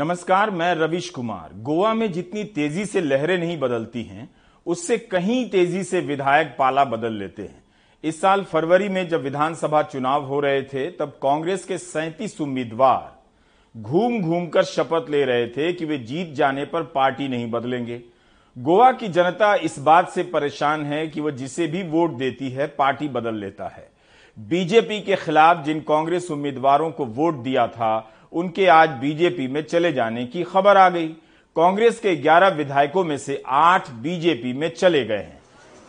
नमस्कार, मैं रविश कुमार। गोवा में जितनी तेज़ी से लहरें नहीं बदलती हैं, उससे कहीं तेज़ी से विधायक पाला बदल लेते हैं। इस साल फरवरी में जब विधानसभा चुनाव हो रहे थे, तब कांग्रेस के सैंतीस उम्मीदवार घूम घूम कर शपथ ले रहे थे कि वे जीत जाने पर पार्टी नहीं बदलेंगे। गोवा की जनता इस बात से परेशान है कि वह जिसे भी वोट देती है, पार्टी बदल लेता है। बीजेपी के खिलाफ जिन कांग्रेस उम्मीदवारों को वोट दिया था उनके आज बीजेपी में चले जाने की खबर आ गई। कांग्रेस के 11 विधायकों में से 8 बीजेपी में चले गए हैं।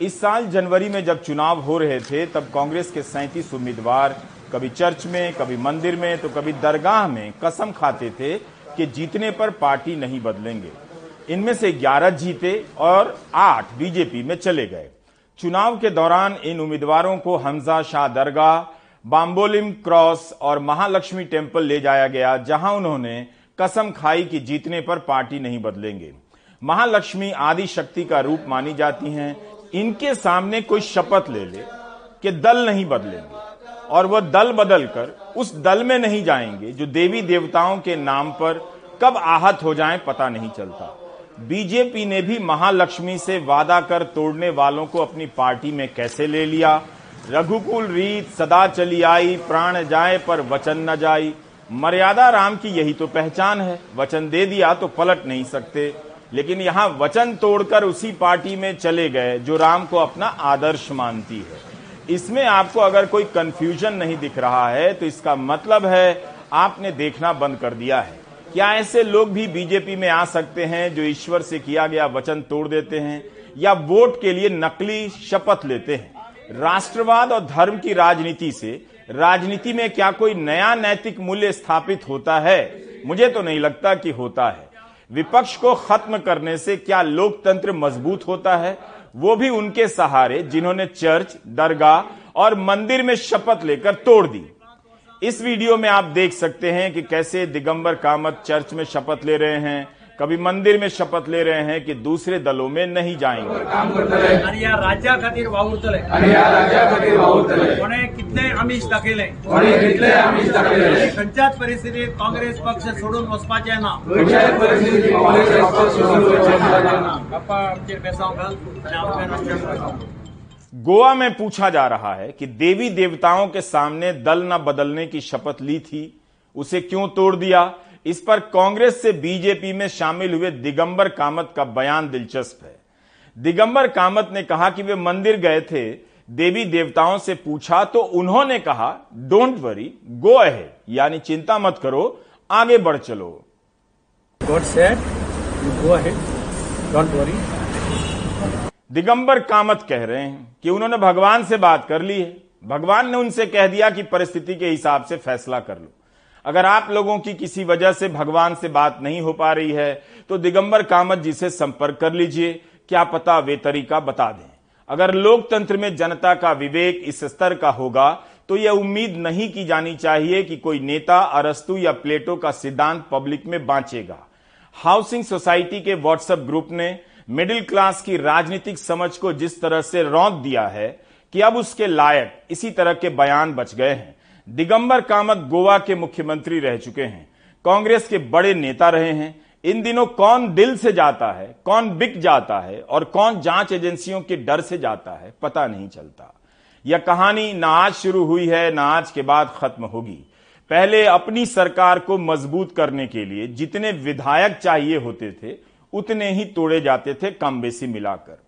इस साल जनवरी में जब चुनाव हो रहे थे, तब कांग्रेस के सैंतीस उम्मीदवार कभी चर्च में, कभी मंदिर में तो कभी दरगाह में कसम खाते थे कि जीतने पर पार्टी नहीं बदलेंगे। इनमें से 11 जीते और 8 बीजेपी में चले गए। चुनाव के दौरान इन उम्मीदवारों को हमजा शाह दरगाह बाम्बोलिम क्रॉस और महालक्ष्मी टेंपल ले जाया गया, जहाँ उन्होंने कसम खाई कि जीतने पर पार्टी नहीं बदलेंगे। महालक्ष्मी आदि शक्ति का रूप मानी जाती हैं। इनके सामने कोई शपथ ले ले कि दल नहीं बदलेंगे और वह दल बदल कर उस दल में नहीं जाएँगे जो देवी देवताओं के नाम पर कब आहत हो जाए पता नहीं चलता। बीजेपी ने भी महालक्ष्मी से वादा कर तोड़ने वालों को अपनी पार्टी में कैसे ले लिया? रघुकुल रीत सदा चली आई, प्राण जाए पर वचन न जाई। मर्यादा राम की यही तो पहचान है, वचन दे दिया तो पलट नहीं सकते। लेकिन यहाँ वचन तोड़कर उसी पार्टी में चले गए, जो राम को अपना आदर्श मानती है। इसमें आपको अगर कोई कंफ्यूजन नहीं दिख रहा है तो इसका मतलब है, आपने देखना बंद कर दिया है। क्या ऐसे लोग भी बीजेपी में आ सकते हैं, जो ईश्वर से किया गया वचन तोड़ देते हैं, या वोट के लिए नकली शपथ लेते हैं? राष्ट्रवाद और धर्म की राजनीति से राजनीति में क्या कोई नया नैतिक मूल्य स्थापित होता है? मुझे तो नहीं लगता कि होता है। विपक्ष को खत्म करने से क्या लोकतंत्र मज़बूत होता है? वो भी उनके सहारे, जिन्होंने चर्च, दरगाह और मंदिर में शपथ लेकर तोड़ दी। इस वीडियो में आप देख सकते हैं कि कैसे दिगंबर कामत चर्च में शपथ ले रहे हैं कभी मंदिर में शपथ ले रहे हैं कि दूसरे दलों में नहीं जाएँगे। कितले आमिष दाखयले खंयच्याच परिस्थितीत काँग्रेस पक्ष सोडून वचपाचे ना। आमचेर बेसांव घाल आणि गोवा में पूछा जा रहा है कि देवी देवताओं के सामने दल न बदलने की शपथ ली थी उसे क्यों तोड़ दिया? इस पर कांग्रेस से बीजेपी में शामिल हुए दिगंबर कामत का बयान दिलचस्प है। दिगंबर कामत ने कहा कि वे मंदिर गए थे देवी देवताओं से पूछा तो उन्होंने कहा डोंट वरी गो अहेड यानी चिंता मत करो आगे बढ़ चलो। You go ahead, don't worry. Digambar Kamat कह रहे हैं कि उन्होंने भगवान से बात कर ली है। भगवान ने उनसे कह दिया कि परिस्थिति के हिसाब से फैसला कर लो। अगर आप लोगों की किसी वजह से भगवान से बात नहीं हो पा रही है तो दिगंबर कामत जी से संपर्क कर लीजिए। क्या पता वे तरीका बता दें। अगर लोकतंत्र में जनता का विवेक इस स्तर का होगा तो यह उम्मीद नहीं की जानी चाहिए कि कोई नेता, अरस्तु या प्लेटो का सिद्धांत पब्लिक में बांचेगा। हाउसिंग सोसाइटी के व्हाट्सएप ग्रुप ने मिडिल क्लास की राजनीतिक समझ को जिस तरह से रौंद दिया है, कि अब उसके लायक इसी तरह के बयान बच गए हैं। दिगंबर कामत गोवा के मुख्यमंत्री रह चुके हैं। कांग्रेस के बड़े नेता रहे हैं। इन दिनों कौन दिल से जाता है, कौन बिक जाता है और कौन जाँच एजेंसियों के डर से जाता है, पता नहीं चलता। यह कहानी ना आज शुरू हुई है, ना आज के बाद खत्म होगी। पहले अपनी सरकार को मज़बूत करने के लिए जितने विधायक चाहिए होते थे, उतने ही तोड़े जाते थे कम बेसी मिलाकर।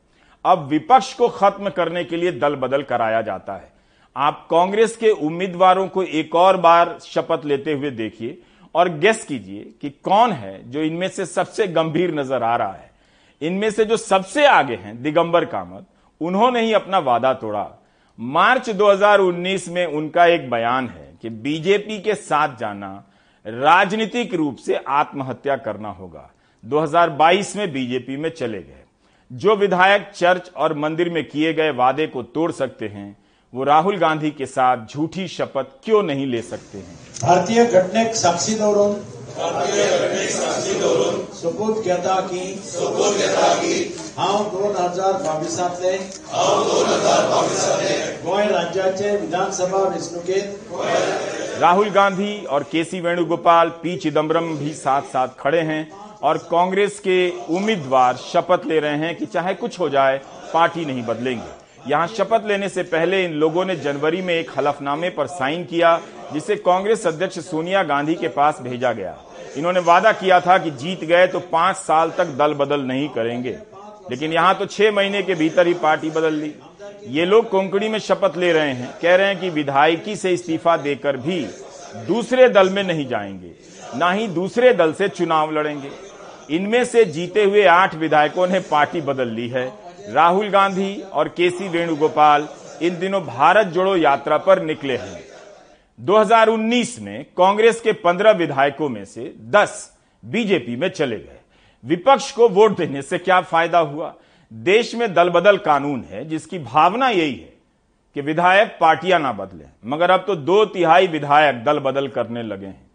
अब विपक्ष को खत्म करने के लिए दल बदल कराया जाता है। आप कांग्रेस के उम्मीदवारों को एक और बार शपथ लेते हुए देखिए और गेस कीजिए कि कौन है जो इनमें से सबसे गंभीर नज़र आ रहा है। इनमें से जो सबसे आगे हैं, दिगंबर कामत, उन्होंने ही अपना वादा तोड़ा। मार्च 2019 में उनका एक बयान है कि बीजेपी के साथ जाना राजनीतिक रूप से आत्महत्या करना होगा। 2022 में बीजेपी में चले गए। जो विधायक चर्च और मंदिर में किए गए वादे को तोड़ सकते हैं वो राहुल गांधी के साथ झूठी शपथ क्यों नहीं ले सकते हैं? भारतीय घटनेक साक्षी दवरून सोपूत घेता की। सोपूत घेता की हांव दोन हज़ार बावीसांतले। हांव दोन हज़ार बावीसांतले गोंय राज्याचे विधानसभा वेंचणुकेत। राहुल गांधी और केसी वेणुगोपाल पी चिदम्बरम भी साथ साथ खड़े हैं और कांग्रेस के उम्मीदवार शपथ ले रहे हैं कि चाहे कुछ हो जाए पार्टी नहीं बदलेंगे। यहाँ शपथ लेने से पहले इन लोगों ने जनवरी में एक हलफनामे पर साइन किया, जिसे कांग्रेस अध्यक्ष सोनिया गांधी के पास भेजा गया। इन्होंने वादा किया था कि जीत गए तो पाँच साल तक दल बदल नहीं करेंगे। लेकिन यहाँ तो छह महीने के भीतर ही पार्टी बदल ली। ये लोग कोंकणी में शपथ ले रहे हैं। कह रहे हैं कि विधायकी से इस्तीफा देकर भी दूसरे दल में नहीं जाएँगे। ना ही दूसरे दल से चुनाव लड़ेंगे। इनमें से जीते हुए आठ विधायकों ने पार्टी बदल ली है। राहुल गांधी और केसी वेणुगोपाल इन दिनों भारत जोड़ो यात्रा पर निकले हैं। 2019 में कांग्रेस के 15 विधायकों में से 10 बीजेपी में चले गए। विपक्ष को वोट देने से क्या फ़ायदा हुआ? देश में दल बदल कानून है, जिसकी भावना यही है कि विधायक पार्टियाँ ना बदले। मगर अब तो दो तिहाई विधायक दल बदल करने लगे हैं।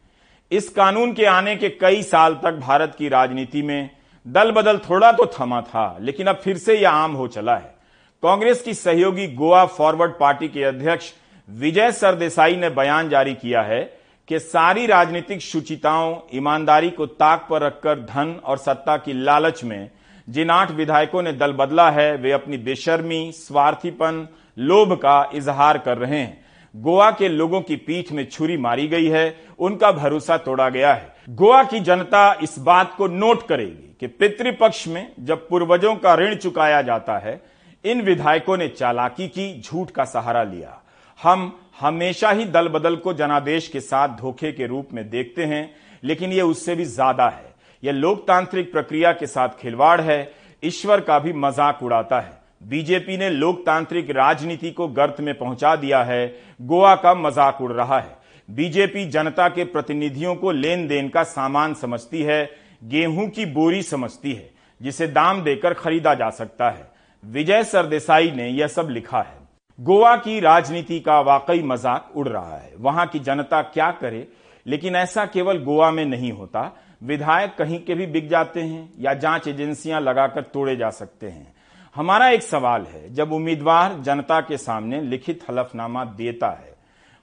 इस कानून के आने के कई साल तक भारत की राजनीति में दल बदल थोड़ा तो थमा था, लेकिन अब फिर से यह आम हो चला है। कांग्रेस की सहयोगी गोवा फॉरवर्ड पार्टी के अध्यक्ष विजय सरदेसाई ने बयान जारी किया है कि सारी राजनीतिक शुचिताओं, ईमानदारी को ताक पर रखकर धन और सत्ता की लालच में जिन आठ विधायकों ने दल बदला है, वे अपनी बेशर्मी, स्वार्थीपन, लोभ का इजहार कर रहे हैं। गोवा के लोगों की पीठ में छुरी मारी गई है, उनका भरोसा तोड़ा गया है। गोवा की जनता इस बात को नोट करेगी कि पितृपक्ष में जब पूर्वजों का ऋण चुकाया जाता है, इन विधायकों ने चालाकी की, झूठ का सहारा लिया। हम हमेशा ही दल बदल को जनादेश के साथ धोखे के रूप में देखते हैं, लेकिन यह उससे भी ज़्यादा है। यह लोकतांत्रिक प्रक्रिया के साथ खिलवाड़ है, ईश्वर का भी मज़ाक उड़ाता है। बीजेपी ने लोकतांत्रिक राजनीति को गर्त में पहुँचा दिया है। गोवा का मज़ाक उड़ रहा है। बीजेपी जनता के प्रतिनिधियों को लेन देन का सामान समझती है, गेहूँ की बोरी समझती है, जिसे दाम देकर खरीदा जा सकता है। विजय सरदेसाई ने यह सब लिखा है। गोवा की राजनीति का वाकई मज़ाक उड़ रहा है। वहाँ की जनता क्या करे? लेकिन ऐसा केवल गोवा में नहीं होता। विधायक कहीं के भी बिक जाते हैं या जाँच एजेंसियाँ लगाकर तोड़े जा सकते हैं। हमारा एक सवाल है, जब उम्मीदवार जनता के सामने लिखित हलफनामा देता है,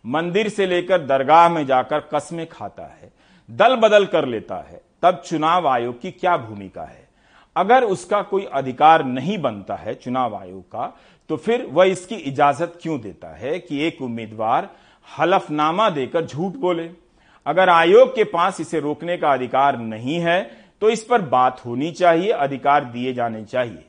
मंदिर से लेकर दरगाह में जाकर कस्में खाता है, दल बदल कर लेता है, तब चुनाव आयोग की क्या भूमिका है? अगर उसका कोई अधिकार नहीं बनता है चुनाव आयोग का तो फिर वह इसकी इजाज़त क्यों देता है कि एक उम्मीदवार हलफनामा देकर झूठ बोले? अगर आयोग के पास इसे रोकने का अधिकार नहीं है तो इस पर बात होनी चाहिए, अधिकार दिए जाने चाहिए।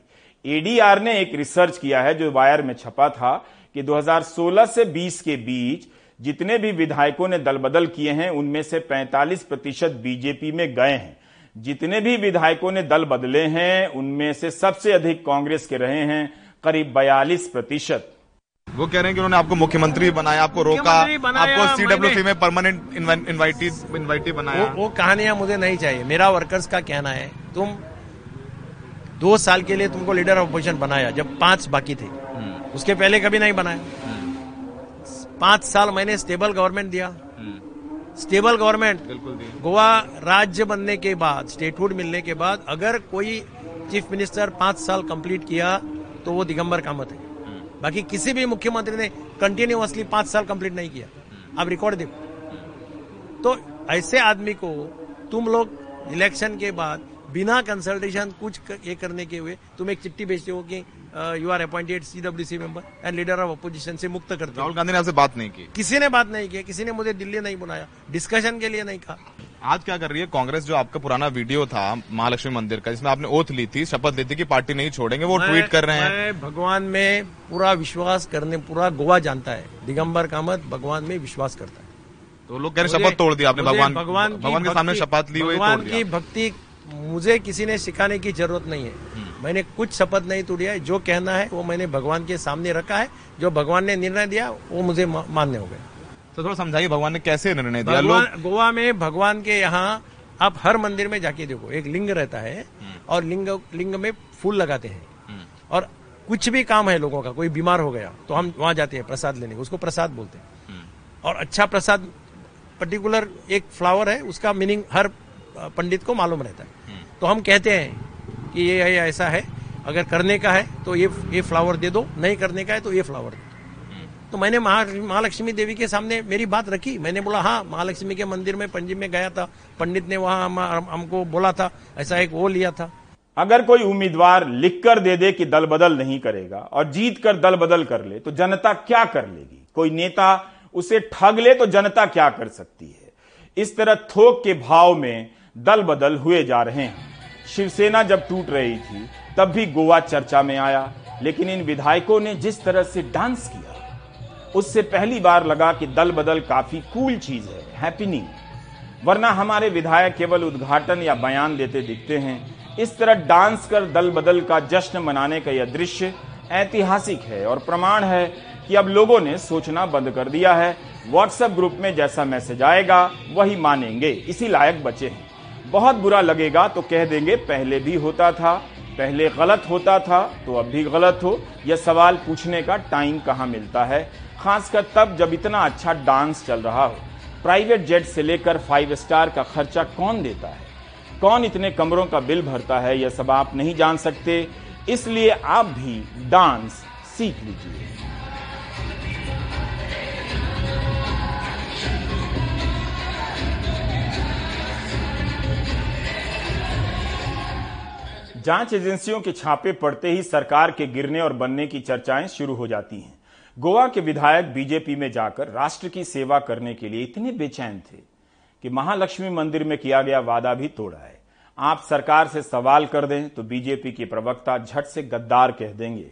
एडीआर ने एक रिसर्च किया है जो वायर में छपा था कि 2016 से 20 के बीच जितने भी विधायकों ने दल बदल किए हैं उनमें से 45 प्रतिशत बीजेपी में गए हैं। जितने भी विधायकों ने दल बदले हैं उनमें से सबसे अधिक कांग्रेस के रहे हैं करीब बयालीस प्रतिशत। वो कह रहे हैं कि उन्होंने आपको मुख्यमंत्री बनाया आपको रोका आपको सीडब्ल्यूसी में परमानेंट इनवाइटी इनवाइटी बनाया। वो, वो कहानियाँ मुझे नहीं चाहिए। मेरा वर्कर्स का कहना है तुम दो साल के लिए तुमको लीडर ऑफ़ अपोजिशन बनाया जब पाँच बाकी थे। हम्म। उसके पहले कभी नहीं बनाया। हम्म। पाँच साल मैंने स्टेबल गवर्नमेंट दिया। स्टेबल गवर्नमेंट गोवा राज्य बनने के बाद स्टेटहुड मिलने के बाद अगर कोई चीफ मिनिस्टर पाँच साल कंप्लीट किया तो वो दिगंबर कामत है। हम्म। बाकी किसी भी मुख्यमंत्री ने कंटिन्यूसली पाँच साल कंप्लीट नहीं किया। हम्म। आप रिकॉर्ड देखो। तो ऐसे आदमी को तुम लोग इलेक्शन के बाद बिना कंसल्टेशन कुछ ये करने के हुए तुम एक चिट्ठी भेजते हो कि you are appointed CWC member and leader of opposition से मुक्त करते राहुल गांधी ने आपसे बात नहीं की। किसी ने बात नहीं की किसी ने मुझे दिल्ली नहीं बुलाया डिस्कशन के लिए नहीं कहा। आज क्या कर रही है? कांग्रेस जो आपका पुराना वीडियो था महालक्ष्मी मंदिर का जिसमें आपने ओथ ली थी शपथ ली थी कि पार्टी नहीं छोड़ेंगे वो ट्वीट कर रहे हैं। भगवान में पूरा विश्वास करने पूरा गोवा जानता है। दिगंबर कामत भगवान में विश्वास करता है। तो लोग कह रहे शपथ तोड़ दिया आपने भगवान भगवान भगवान के सामने शपथ ली हुई भगवान की भक्ति मुझे किसी ने सिखाने की ज़रूरत नहीं है। हम्म। मैंने कुछ शपथ नहीं तोड़ी है। जो कहना है वो मैंने भगवान के सामने रखा है। जो भगवान ने निर्णय दिया वो मुझे मान्य हो गया। तो थोड़ा समझाइए भगवान ने कैसे निर्णय दिया? लोग गोवा में भगवान के यहाँ आप हर मंदिर में जाके देखो। एक लिंग रहता है हम्म। और लिंग लिंग में फूल लगाते हैं। हम्म। और कुछ भी काम है लोगों का कोई बीमार हो गया तो हम वहाँ जाते हैं प्रसाद लेने उसको प्रसाद बोलते हैं। और अच्छा प्रसाद पर्टिकुलर एक फ्लावर है उसका मीनिंग हर पंडित को मालूम रहता है। तो हम कहते हैं कि ये ऐसा है अगर करने का है तो ये ये फ्लावर दे दो नहीं करने का है तो ये फ्लावर दे दो। तो मैंने महालक्ष्मी देवी के सामने मेरी बात रखी। मैंने बोला हाँ महालक्ष्मी के मंदिर में पंजिम में गया था पंडित ने वहाँ हम, हम- हमको बोला था ऐसा एक वो लिया था। अगर कोई उम्मीदवार लिखकर दे दे कि दल बदल नहीं करेगा और जीत कर दल बदल कर ले तो जनता क्या कर लेगी? कोई नेता उसे ठग ले तो जनता क्या कर सकती है? इस तरह थोक के भाव में दल बदल हुए जा रहे हैं। शिवसेना जब टूट रही थी, तब भी गोवा चर्चा में आया, लेकिन इन विधायकों ने जिस तरह से डांस किया, उससे पहली बार लगा कि दल बदल काफ़ी कूल चीज़ है हैपनिंग वरना हमारे विधायक केवल उद्घाटन या बयान देते दिखते हैं। इस तरह डांस कर दल बदल का जश्न मनाने का यह दृश्य ऐतिहासिक है और प्रमाण है कि अब लोगों ने सोचना बंद कर दिया है। व्हाट्सएप ग्रुप में जैसा मैसेज आएगा, वही मानेंगे। इसी लायक बचे हैं। बहुत बुरा लगेगा तो कह देंगे, पहले भी होता था, पहले गलत होता था तो अब भी गलत हो। यह सवाल पूछने का टाइम कहाँ मिलता है? खासकर तब जब इतना अच्छा डांस चल रहा हो। प्राइवेट जेट से लेकर फाइव स्टार का खर्चा कौन देता है? कौन इतने कमरों का बिल भरता है? यह सब आप नहीं जान सकते। इसलिए आप भी डांस सीख लीजिए। जाँच एजेंसियों के छापे पड़ते ही सरकार के गिरने और बनने की चर्चाएँ शुरू हो जाती हैं। गोवा के विधायक बीजेपी में जाकर राष्ट्र की सेवा करने के लिए इतने बेचैन थे कि महालक्ष्मी मंदिर में किया गया वादा भी तोड़ा है आप सरकार से सवाल कर दें तो बीजेपी के प्रवक्ता झट से गद्दार कह देंगे।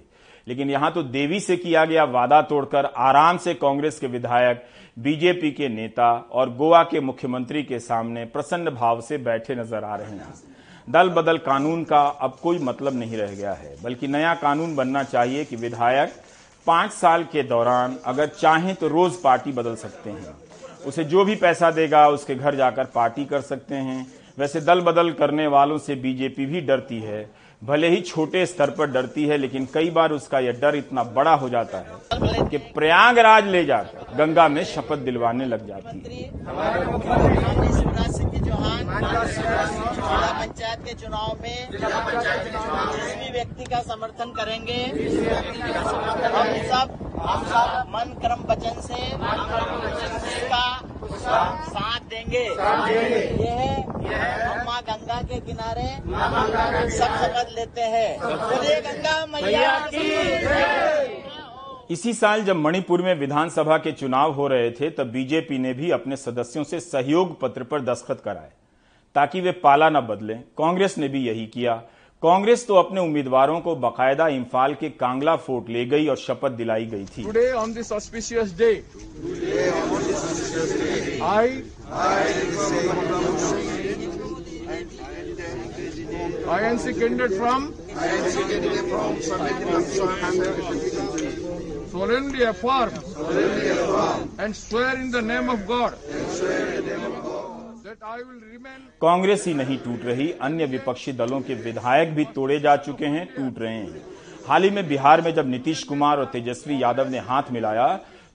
लेकिन यहाँ तो देवी से किया गया वादा तोड़कर आराम से कांग्रेस के विधायक, बीजेपी के नेता और गोवा के मुख्यमंत्री के सामने प्रसन्न भाव से बैठे नज़र आ रहे हैं। दल बदल कानून का अब कोई मतलब नहीं रह गया है, बल्कि नया कानून बनना चाहिए कि विधायक पाँच साल के दौरान अगर चाहें तो रोज पार्टी बदल सकते हैं। उसे जो भी पैसा देगा, उसके घर जाकर पार्टी कर सकते हैं। वैसे दल बदल करने वालों से बीजेपी भी डरती है। भले ही छोटे स्तर पर डरती है लेकिन कई बार उसका यह डर इतना बड़ा हो जाता है कि प्रयागराज ले जाकर गंगा में शपथ दिलवाने लग जाती है। शिवराज सिंह चौहान जिला पंचायत के चुनाव में जिस भी व्यक्ति का समर्थन करेंगे हम सब हम सब मन कर्म वचन से उसका साथ देंगे। ये हम माँ गंगा के किनारे। सब शपथ लेते हैं। बोलिए गंगा मैया की इसी साल जब मणिपुर में विधानसभा के चुनाव हो रहे थे तब बीजेपी ने भी अपने सदस्यों से सहयोग पत्र पर दस्तखत कराए ताकि वे पाला न बदलें। कांग्रेस ने भी यही किया। कांग्रेस तो अपने उम्मीदवारों को बकायदा इम्फाल के कांगला फोर्ट ले गई और शपथ दिलाई गई थी। Today on this auspicious day I I N C candidate from Solan and swear in the name of God Congress ही नहीं टूट रही अन्य विपक्षी दलों के विधायक भी तोड़े जा चुके हैं टूट रहे हैं। हाल ही में बिहार में जब नीतीश कुमार और तेजस्वी यादव ने हाथ मिलाया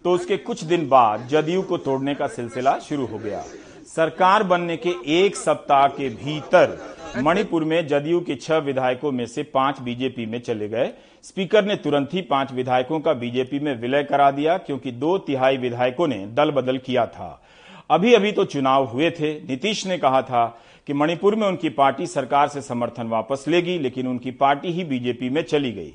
तो उसके कुछ दिन बाद जदयू को तोड़ने का सिलसिला शुरू हो गया। सरकार बनने के एक सप्ताह के भीतर मणिपुर में जदयू के छह विधायकों में से पाँच बीजेपी में चले गए। स्पीकर ने तुरंत ही पाँच विधायकों का बीजेपी में विलय करा दिया क्योंकि दो तिहाई विधायकों ने दल बदल किया था। अभी अभी तो चुनाव हुए थे। नीतीश ने कहा था कि मणिपुर में उनकी पार्टी सरकार से समर्थन वापस लेगी, लेकिन उनकी पार्टी ही बीजेपी में चली गई।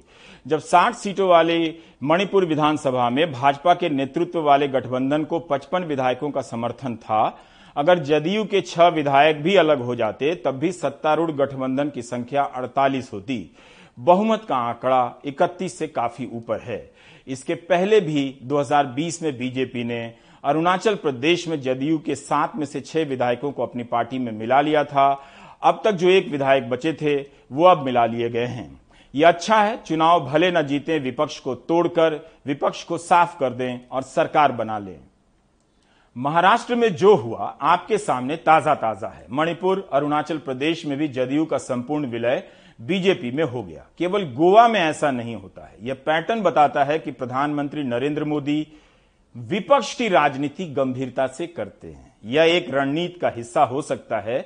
जब 60 सीटों वाले मणिपुर विधानसभा में भाजपा के नेतृत्व वाले गठबंधन को 55 विधायकों का समर्थन था, अगर जदयू के छह विधायक भी अलग हो जाते, तब भी सत्तारूढ़ गठबंधन की संख्या 48 होती। बहुमत का आंकड़ा 31 से काफ़ी ऊपर है। इसके पहले भी 2020 में बीजेपी ने अरुणाचल प्रदेश में जदयू के सात में से छह विधायकों को अपनी पार्टी में मिला लिया था। अब तक जो एक विधायक बचे थे, वो अब मिला लिए गए हैं। यह अच्छा है, चुनाव भले न जीते, विपक्ष को तोड़कर, विपक्ष को साफ़ कर दें और सरकार बना लें। महाराष्ट्र में जो हुआ, आपके सामने ताज़ा ताज़ा है। मणिपुर, अरुणाचल प्रदेश में भी जदयू का संपूर्ण विलय बीजेपी में हो गया। केवल गोवा में ऐसा नहीं होता है। यह पैटर्न बताता है कि प्रधानमंत्री नरेंद्र मोदी विपक्ष की राजनीति गंभीरता से करते हैं। यह एक रणनीति का हिस्सा हो सकता है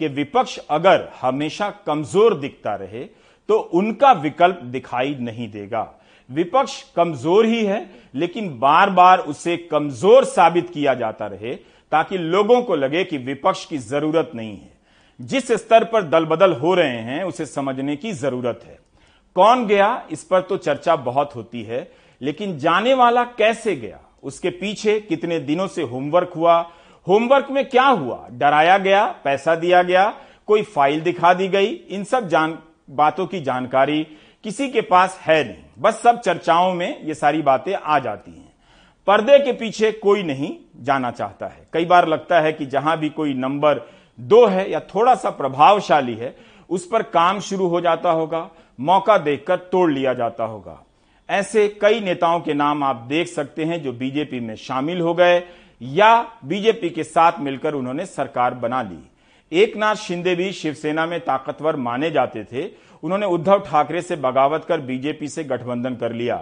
कि विपक्ष अगर हमेशा कमज़ोर दिखता रहे तो उनका विकल्प दिखाई नहीं देगा। विपक्ष कमज़ोर ही है, लेकिन बार बार उसे कमज़ोर साबित किया जाता रहे, ताकि लोगों को लगे कि विपक्ष की ज़रूरत नहीं है। जिस स्तर पर दल बदल हो रहे हैं, उसे समझने की ज़रूरत है। कौन गया? इस पर तो चर्चा बहुत होती है, लेकिन जाने वाला कैसे गया? उसके पीछे कितने दिनों से होमवर्क हुआ। होमवर्क में क्या हुआ? डराया गया, पैसा दिया गया, कोई फ़ाइल दिखा दी गई, इन सब जान, बातों की जानकारी किसी के पास है नहीं। बस सब चर्चाओं में ये सारी बातें आ जाती हैं। पर्दे के पीछे कोई नहीं जाना चाहता है। कई बार लगता है कि जहाँ भी कोई नंबर दो है या थोड़ा सा प्रभावशाली है, उस पर काम शुरू हो जाता होगा, मौका देखकर तोड़ लिया जाता होगा। ऐसे कई नेताओं के नाम आप देख सकते हैं जो बीजेपी में शामिल हो गए या बीजेपी के साथ मिलकर उन्होंने सरकार बना ली। एक नाथ शिंदे भी शिवसेना में ताकतवर माने जाते थे। उन्होंने उद्धव ठाकरे से बगावत कर बीजेपी से गठबंधन कर लिया।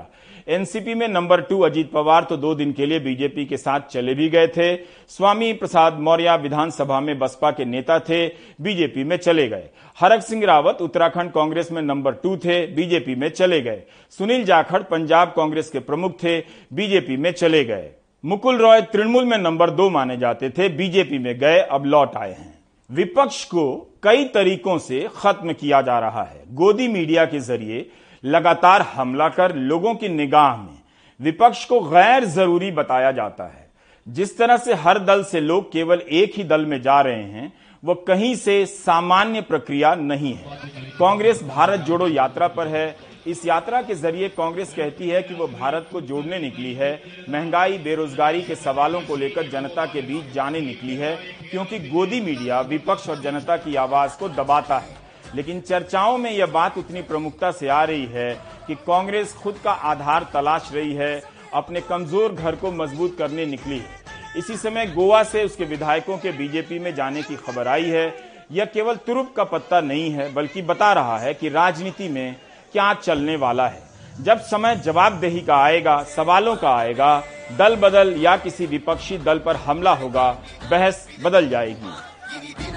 एनसीपी में नंबर टू अजीत पवार तो दो दिन के लिए बीजेपी के साथ चले भी गए थे। स्वामी प्रसाद मौर्य विधानसभा में बसपा के नेता थे, बीजेपी में चले गए। हरक सिंह रावत उत्तराखंड कांग्रेस में नंबर टू थे, बीजेपी में चले गए। सुनील जाखड़ पंजाब कांग्रेस के प्रमुख थे, बीजेपी में चले गए। मुकुल रॉय तृणमूल में नंबर दो माने जाते थे, बीजेपी में गए, अब लौट आए हैं। विपक्ष को कई तरीकों से खत्म किया जा रहा है। गोदी मीडिया के ज़रिए लगातार हमला कर लोगों की निगाह में विपक्ष को गैर ज़रूरी बताया जाता है। जिस तरह से हर दल से लोग केवल एक ही दल में जा रहे हैं, वो कहीं से सामान्य प्रक्रिया नहीं है। कांग्रेस भारत जोड़ो यात्रा पर है। इस यात्रा के ज़रिए कांग्रेस कहती है कि वो भारत को जोड़ने निकली है। महँगाई, बेरोजगारी के सवालों को लेकर जनता के बीच जाने निकली है, क्योंकि गोदी मीडिया विपक्ष और जनता की आवाज़ को दबाता है। लेकिन चर्चाओं में यह बात उतनी प्रमुखता से आ रही है कि कांग्रेस खुद का आधार तलाश रही है, अपने कमज़ोर घर को मज़बूत करने निकली है। इसी समय गोवा से उसके विधायकों के बीजेपी में जाने की खबर आई है। यह केवल तुरुप का पत्ता नहीं है, बल्कि बता रहा है कि राजनीति में क्या चलने वाला है। जब समय जवाबदेही का आएगा, सवालों का आएगा, दल बदल या किसी विपक्षी दल पर हमला होगा, बहस बदल जाएगी।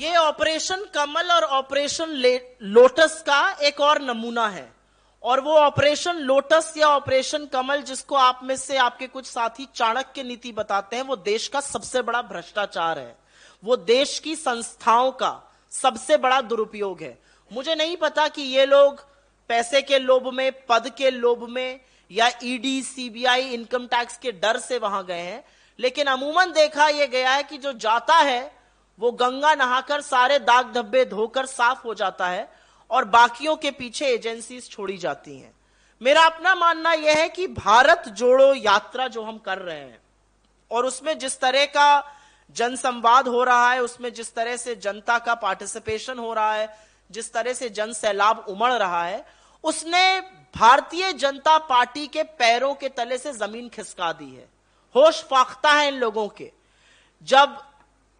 ये ऑपरेशन कमल और ऑपरेशन लोटस का एक और नमूना है। और वो ऑपरेशन लोटस या ऑपरेशन कमल जिसको आप में से आपके कुछ साथी चाणक्य नीति बताते हैं, वो देश का सबसे बड़ा भ्रष्टाचार है। वो देश की संस्थाओं का सबसे बड़ा दुरुपयोग है। मुझे नहीं पता कि ये लोग पैसे के लोभ में, पद के लोभ में या ईडी सीबीआई इनकम टैक्स के डर से वहाँ गए हैं, लेकिन अमूमन देखा यह गया है कि जो जाता है वो गंगा नहाकर सारे दाग धब्बे धोकर साफ़ हो जाता है और बाकियों के पीछे एजेंसीज छोड़ी जाती हैं। मेरा अपना मानना यह है कि भारत जोड़ो यात्रा जो हम कर रहे हैं और उसमें जिस तरह का जनसंवाद हो रहा है, उसमें जिस तरह से जनता का पार्टिसिपेशन हो रहा है, जिस तरह से जन सैलाब उमड़ रहा है, उसने भारतीय जनता पार्टी के पैरों के तले से ज़मीन खिसका दी है। होश फाख्ता है इन लोगों के। जब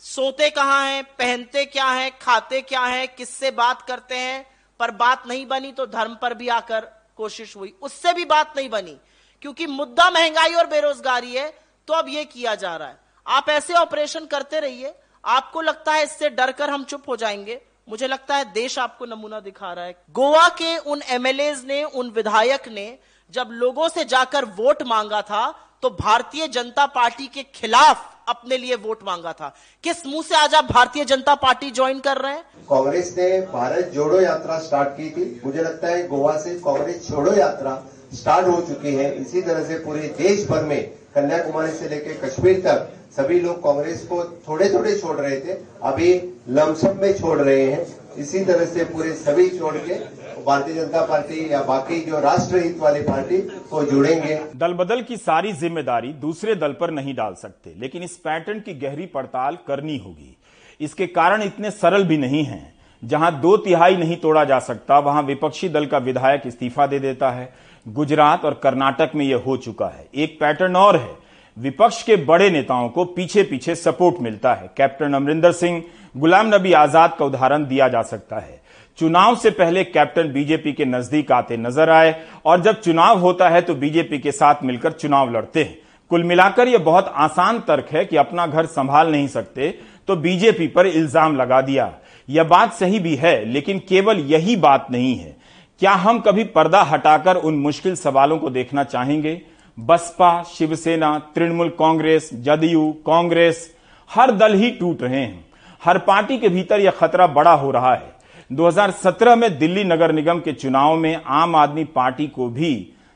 सोते कहाँ हैं, पहनते क्या है, खाते क्या है, किससे बात करते हैं, पर बात नहीं बनी तो धर्म पर भी आकर कोशिश हुई। उससे भी बात नहीं बनी, क्योंकि मुद्दा महँगाई और बेरोजगारी है तो अब यह किया जा रहा है। आप ऐसे ऑपरेशन करते रहिए, आपको लगता है इससे डरकर हम चुप हो जाएँगे। मुझे लगता है देश आपको नमूना दिखा रहा है। गोवा के उन एमएलए ने, उन विधायक ने, जब लोगों से जाकर वोट मांगा था तो भारतीय जनता पार्टी के खिलाफ अपने लिए वोट मांगा था। किस मुँह से आज आप भारतीय जनता पार्टी ज्वाइन कर रहे हैं? कांग्रेस ने भारत जोड़ो यात्रा स्टार्ट की थी। मुझे लगता है गोवा से कांग्रेस छोड़ो यात्रा स्टार्ट हो चुकी है। इसी तरह से पूरे देश भर में कन्याकुमारी से लेकर कश्मीर तक सभी लोग कांग्रेस को थोड़े थोड़े छोड़ रहे थे। अभी लमसम में छोड़ रहे हैं। इसी तरह से पूरे सभी छोड़ के भारतीय जनता पार्टी या बाकी जो राष्ट्र हित वाली पार्टी को जुड़ेंगे। दल बदल की सारी ज़िम्मेदारी दूसरे दल पर नहीं डाल सकते, लेकिन इस पैटर्न की गहरी पड़ताल करनी होगी। इसके कारण इतने सरल भी नहीं है। जहाँ दो तिहाई नहीं तोड़ा जा सकता, वहाँ विपक्षी दल का विधायक इस्तीफा दे देता है। गुजरात और कर्नाटक में यह हो चुका है। एक पैटर्न और है। विपक्ष के बड़े नेताओं को पीछे पीछे सपोर्ट मिलता है। कैप्टन अमरिंदर सिंह, गुलाम नबी आज़ाद का उदाहरण दिया जा सकता है। चुनाव से पहले कैप्टन बीजेपी के नज़दीक आते नज़र आए और जब चुनाव होता है तो बीजेपी के साथ मिलकर चुनाव लड़ते हैं। कुल मिलाकर यह बहुत आसान तर्क है कि अपना घर संभाल नहीं सकते तो बीजेपी पर इल्ज़ाम लगा दिया। यह बात सही भी है, लेकिन केवल यही बात नहीं है। क्या हम कभी पर्दा हटाकर उन मुश्किल सवालों को देखना चाहेंगे? बसपा, शिवसेना, तृणमूल कांग्रेस, जदयू, कांग्रेस, हर दल ही टूट रहे हैं। हर पार्टी के भीतर यह खतरा बड़ा हो रहा है। 2017 में दिल्ली नगर निगम के चुनाव में आम आदमी पार्टी को भी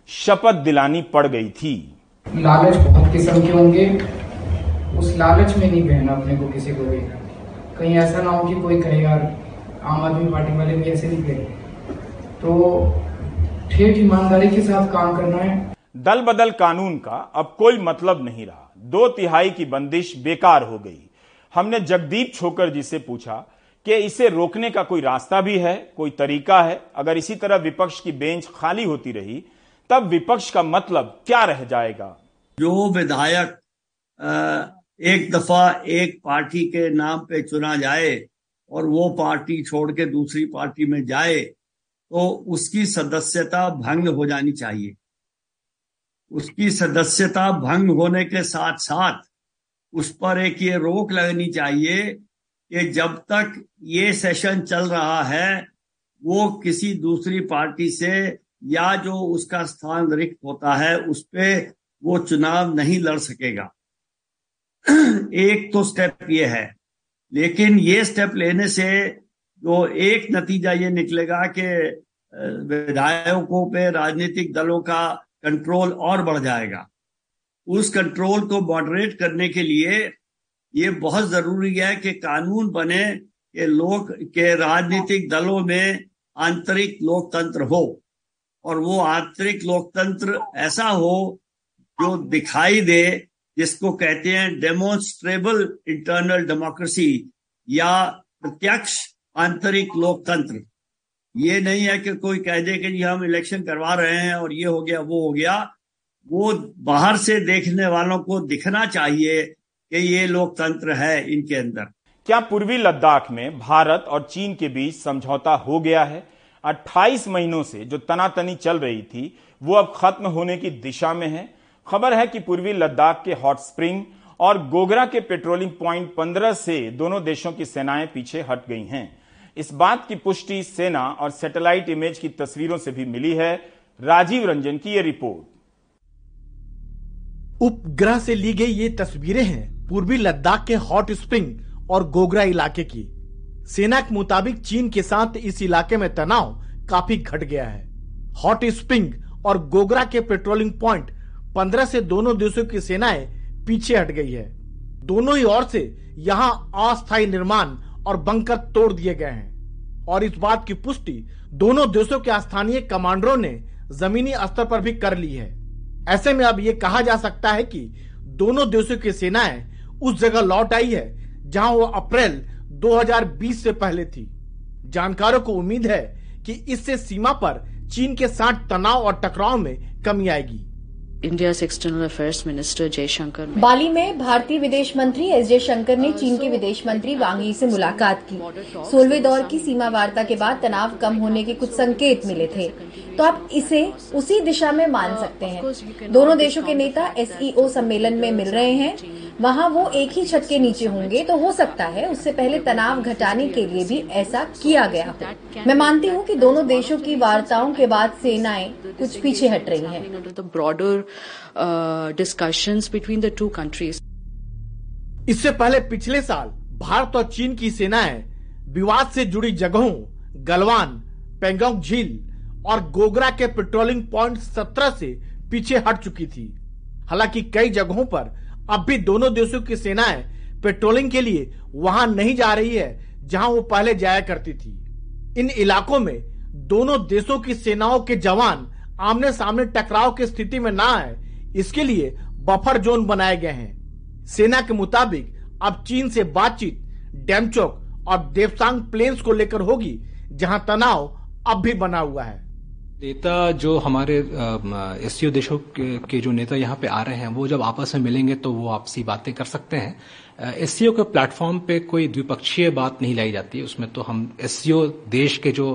शपथ दिलानी पड़ गई थी। लालच बहुत किस्म के होंगे। उस लालच में नहीं बहना अपने को किसी को भी। कहीं ऐसा ना हो कि कोई कहे यार आम आदमी पार्टी वाले भी ऐसे निकले तो ठेठ ईमानदारी के साथ काम करना है। दल बदल कानून का अब कोई मतलब नहीं रहा। दो तिहाई की बंदिश बेकार हो गई। हमने जगदीप छोकर जी से पूछा कि इसे रोकने का कोई रास्ता भी है, कोई तरीका है। अगर इसी तरह विपक्ष की बेंच खाली होती रही, तब विपक्ष का मतलब क्या रह जाएगा? जो विधायक एक दफ़ा एक पार्टी के नाम पे चुना जाए और वो पार्टी छोड़ के दूसरी पार्टी में जाए तो उसकी सदस्यता भंग हो जानी चाहिए। उसकी सदस्यता भंग होने के साथ साथ उस पर एक ये रोक लगनी चाहिए कि जब तक ये सेशन चल रहा है, वो किसी दूसरी पार्टी से या जो उसका स्थान रिक्त होता है, उस पर वो चुनाव नहीं लड़ सकेगा। एक तो स्टेप ये है। लेकिन ये स्टेप लेने से जो एक नतीजा ये निकलेगा कि विधायकों पे राजनीतिक दलों का कंट्रोल और बढ़ जाएगा। उस कंट्रोल को मॉडरेट करने के लिए ये बहुत ज़रूरी है कि कानून बने कि लोग, के राजनीतिक दलों में आंतरिक लोकतंत्र हो। और वो आंतरिक लोकतंत्र ऐसा हो जो दिखाई दे, जिसको कहते हैं डेमोन्स्ट्रेबल इंटरनल डेमोक्रेसी या प्रत्यक्ष आंतरिक लोकतंत्र। ये नहीं है कि कोई कह दे कि जी हम इलेक्शन करवा रहे हैं और ये हो गया, वो हो गया। वो बाहर से देखने वालों को दिखना चाहिए कि ये लोकतंत्र है इनके अंदर। क्या पूर्वी लद्दाख में भारत और चीन के बीच समझौता हो गया है? 28 महीनों से जो तनातनी चल रही थी वो अब खत्म होने की दिशा में है। खबर है कि पूर्वी लद्दाख के हॉट स्प्रिंग और गोगरा के पेट्रोलिंग पॉइंट 15 से दोनों देशों की सेनाएँ पीछे हट गई हैं। इस बात की पुष्टि सेना और सैटेलाइट इमेज की तस्वीरों से भी मिली है। राजीव रंजन की यह रिपोर्ट। उपग्रह से ली गई ये तस्वीरें हैं पूर्वी लद्दाख के हॉट स्प्रिंग और गोगरा इलाके की। सेना के मुताबिक चीन के साथ इस इलाके में तनाव काफ़ी घट गया है। हॉट स्प्रिंग और गोगरा के पेट्रोलिंग पॉइंट पंद्रह से दोनों देशों की सेनाएँ पीछे हट गई है। दोनों ही ओर से यहाँ अस्थायी निर्माण और बंकर तोड़ दिए गए हैं। और इस बात की पुष्टि दोनों देशों के स्थानीय कमांडरों ने जमीनी स्तर पर भी कर ली है। ऐसे में अब ये कहा जा सकता है कि दोनों देशों की सेनाएँ उस जगह लौट आई है जहाँ वो अप्रैल 2020 से पहले थी। जानकारों को उम्मीद है कि इससे सीमा पर चीन के साथ तनाव और टकराव में कमी आएगी। India external affairs minister Jaishankar Bali में भारतीय विदेश मंत्री एस जयशंकर ने चीन के विदेश मंत्री वांग यी से मुलाकात की। सोलवे दौर की सीमा वार्ता के बाद तनाव कम होने के कुछ संकेत मिले थे। तो आप इसे उसी दिशा में मान सकते हैं। दोनों देशों के नेता एसईओ सम्मेलन में मिल रहे हैं। वहाँ वो एक ही छत के नीचे होंगे तो हो सकता है उससे पहले तनाव घटाने के लिए भी ऐसा किया गया हो। मैं मानती हूँ कि दोनों देशों की वार्ताओं के बाद सेनाएँ कुछ पीछे हट रही हैं। Broader discussions between the two countries इससे पहले पिछले साल भारत और चीन की सेनाएँ विवाद से जुड़ी जगहों, गलवान, पेंगोंग झील और गोगरा के पेट्रोलिंग पॉइंट 17 से पीछे हट चुकी थी। हालाँकि कई जगहों पर अब भी दोनों देशों की सेनाएँ पेट्रोलिंग के लिए वहाँ नहीं जा रही है, जहाँ वो पहले जाया करती थी। इन इलाकों में दोनों देशों की सेनाओं के जवान आमने सामने टकराव की स्थिति में ना आए, इसके लिए बफर जोन बनाए गए हैं। सेना के मुताबिक अब चीन से बातचीत डेमचोक और देवसांग प्लेन्स को लेकर होगी, जहाँ तनाव अब भी बना हुआ है। नेता जो हमारे एस देशों के, जो नेता यहाँ पे आ रहे हैं वो जब आपस में मिलेंगे तो वो आपसी बातें कर सकते हैं। एस के प्लेटफॉर्म पे कोई द्विपक्षीय बात नहीं लाई जाती। उसमें तो हम एस देश के जो